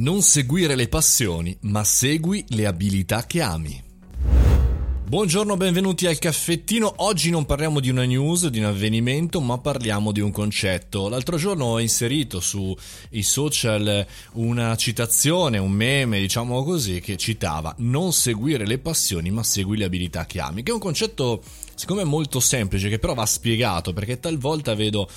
Non seguire le passioni, ma segui le abilità che ami. Buongiorno, benvenuti al caffettino. Oggi non parliamo di una news, di un avvenimento, ma parliamo di un concetto. L'altro giorno ho inserito sui social una citazione, un meme, diciamo così, che citava non seguire le passioni, ma segui le abilità che ami, che è un concetto secondo me molto semplice, che però va spiegato, perché talvolta vedo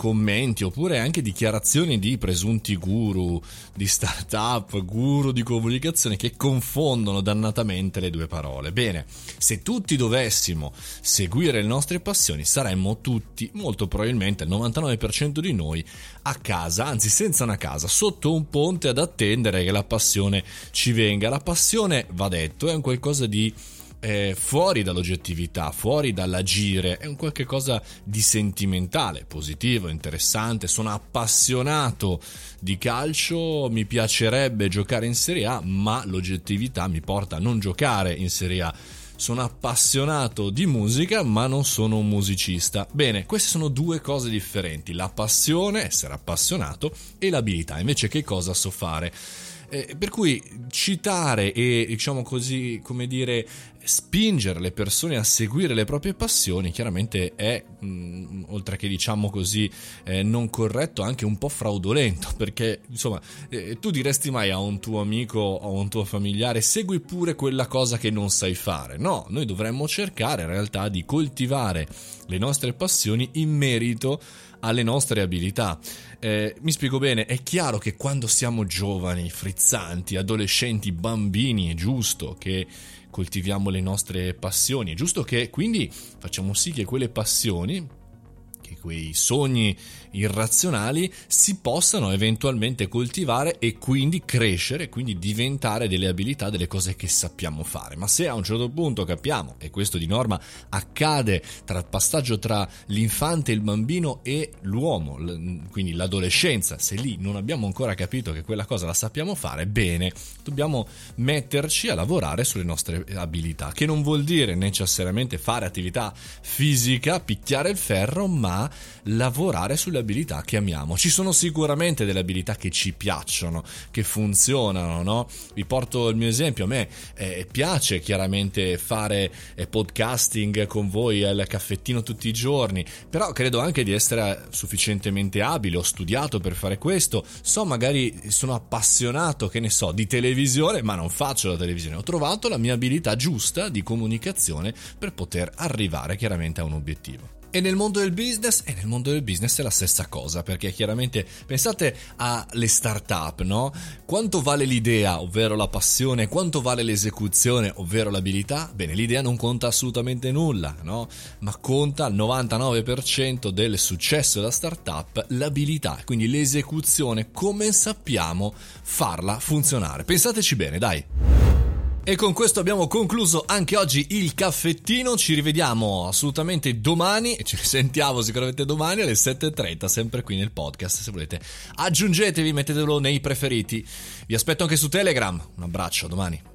commenti oppure anche dichiarazioni di presunti guru di startup, guru di comunicazione che confondono dannatamente le due parole. Bene, se tutti dovessimo seguire le nostre passioni, saremmo tutti, molto probabilmente il 99% di noi, a casa, anzi senza una casa, sotto un ponte ad attendere che la passione ci venga. La passione, va detto, è un qualcosa di eh, fuori dall'oggettività, fuori dall'agire, è un qualche cosa di sentimentale, positivo, interessante. Sono appassionato di calcio, mi piacerebbe giocare in Serie A, ma l'oggettività mi porta a non giocare in Serie A. Sono appassionato di musica, ma non sono un musicista. Bene, queste sono due cose differenti: la passione, essere appassionato, e l'abilità. Invece, che cosa so fare? Eh, per cui citare e diciamo così, come dire, spingere le persone a seguire le proprie passioni chiaramente è, mh, mm, oltre che diciamo così, eh, non corretto, anche un po' fraudolento, perché insomma, eh, tu diresti mai a un tuo amico o a un tuo familiare segui pure quella cosa che non sai fare. No, noi dovremmo cercare in realtà di coltivare le nostre passioni in merito alle nostre abilità. Eh, mi spiego bene, è chiaro che quando siamo giovani, frizzanti, adolescenti, bambini, è giusto che coltiviamo le nostre passioni, è giusto che quindi facciamo sì che quelle passioni che quei sogni irrazionali si possano eventualmente coltivare e quindi crescere, quindi diventare delle abilità, delle cose che sappiamo fare. Ma se a un certo punto capiamo, e questo di norma accade tra il passaggio tra l'infante, il bambino e l'uomo, quindi l'adolescenza, se lì non abbiamo ancora capito che quella cosa la sappiamo fare, bene, dobbiamo metterci a lavorare sulle nostre abilità, che non vuol dire necessariamente fare attività fisica, picchiare il ferro, ma lavorare sulle abilità che amiamo. Ci sono sicuramente delle abilità che ci piacciono, che funzionano, no? Vi porto il mio esempio, a me eh, piace chiaramente fare eh, podcasting con voi al caffettino tutti i giorni, però credo anche di essere sufficientemente abile, ho studiato per fare questo, so magari sono appassionato, che ne so, di televisione, ma non faccio la televisione, ho trovato la mia abilità giusta di comunicazione per poter arrivare chiaramente a un obiettivo. E nel mondo del business, e nel mondo del business è la stessa cosa, perché chiaramente pensate alle start-up, no? Quanto vale l'idea, ovvero la passione, quanto vale l'esecuzione, ovvero l'abilità? Bene, l'idea non conta assolutamente nulla, no? Ma conta al 99% del successo della start-up l'abilità, quindi l'esecuzione, come sappiamo farla funzionare. Pensateci bene, dai. E con questo abbiamo concluso anche oggi il caffettino. Ci rivediamo assolutamente domani e ci risentiamo sicuramente domani alle 7.30, sempre qui nel podcast. Se volete, aggiungetevi, mettetelo nei preferiti. Vi aspetto anche su Telegram. Un abbraccio, domani.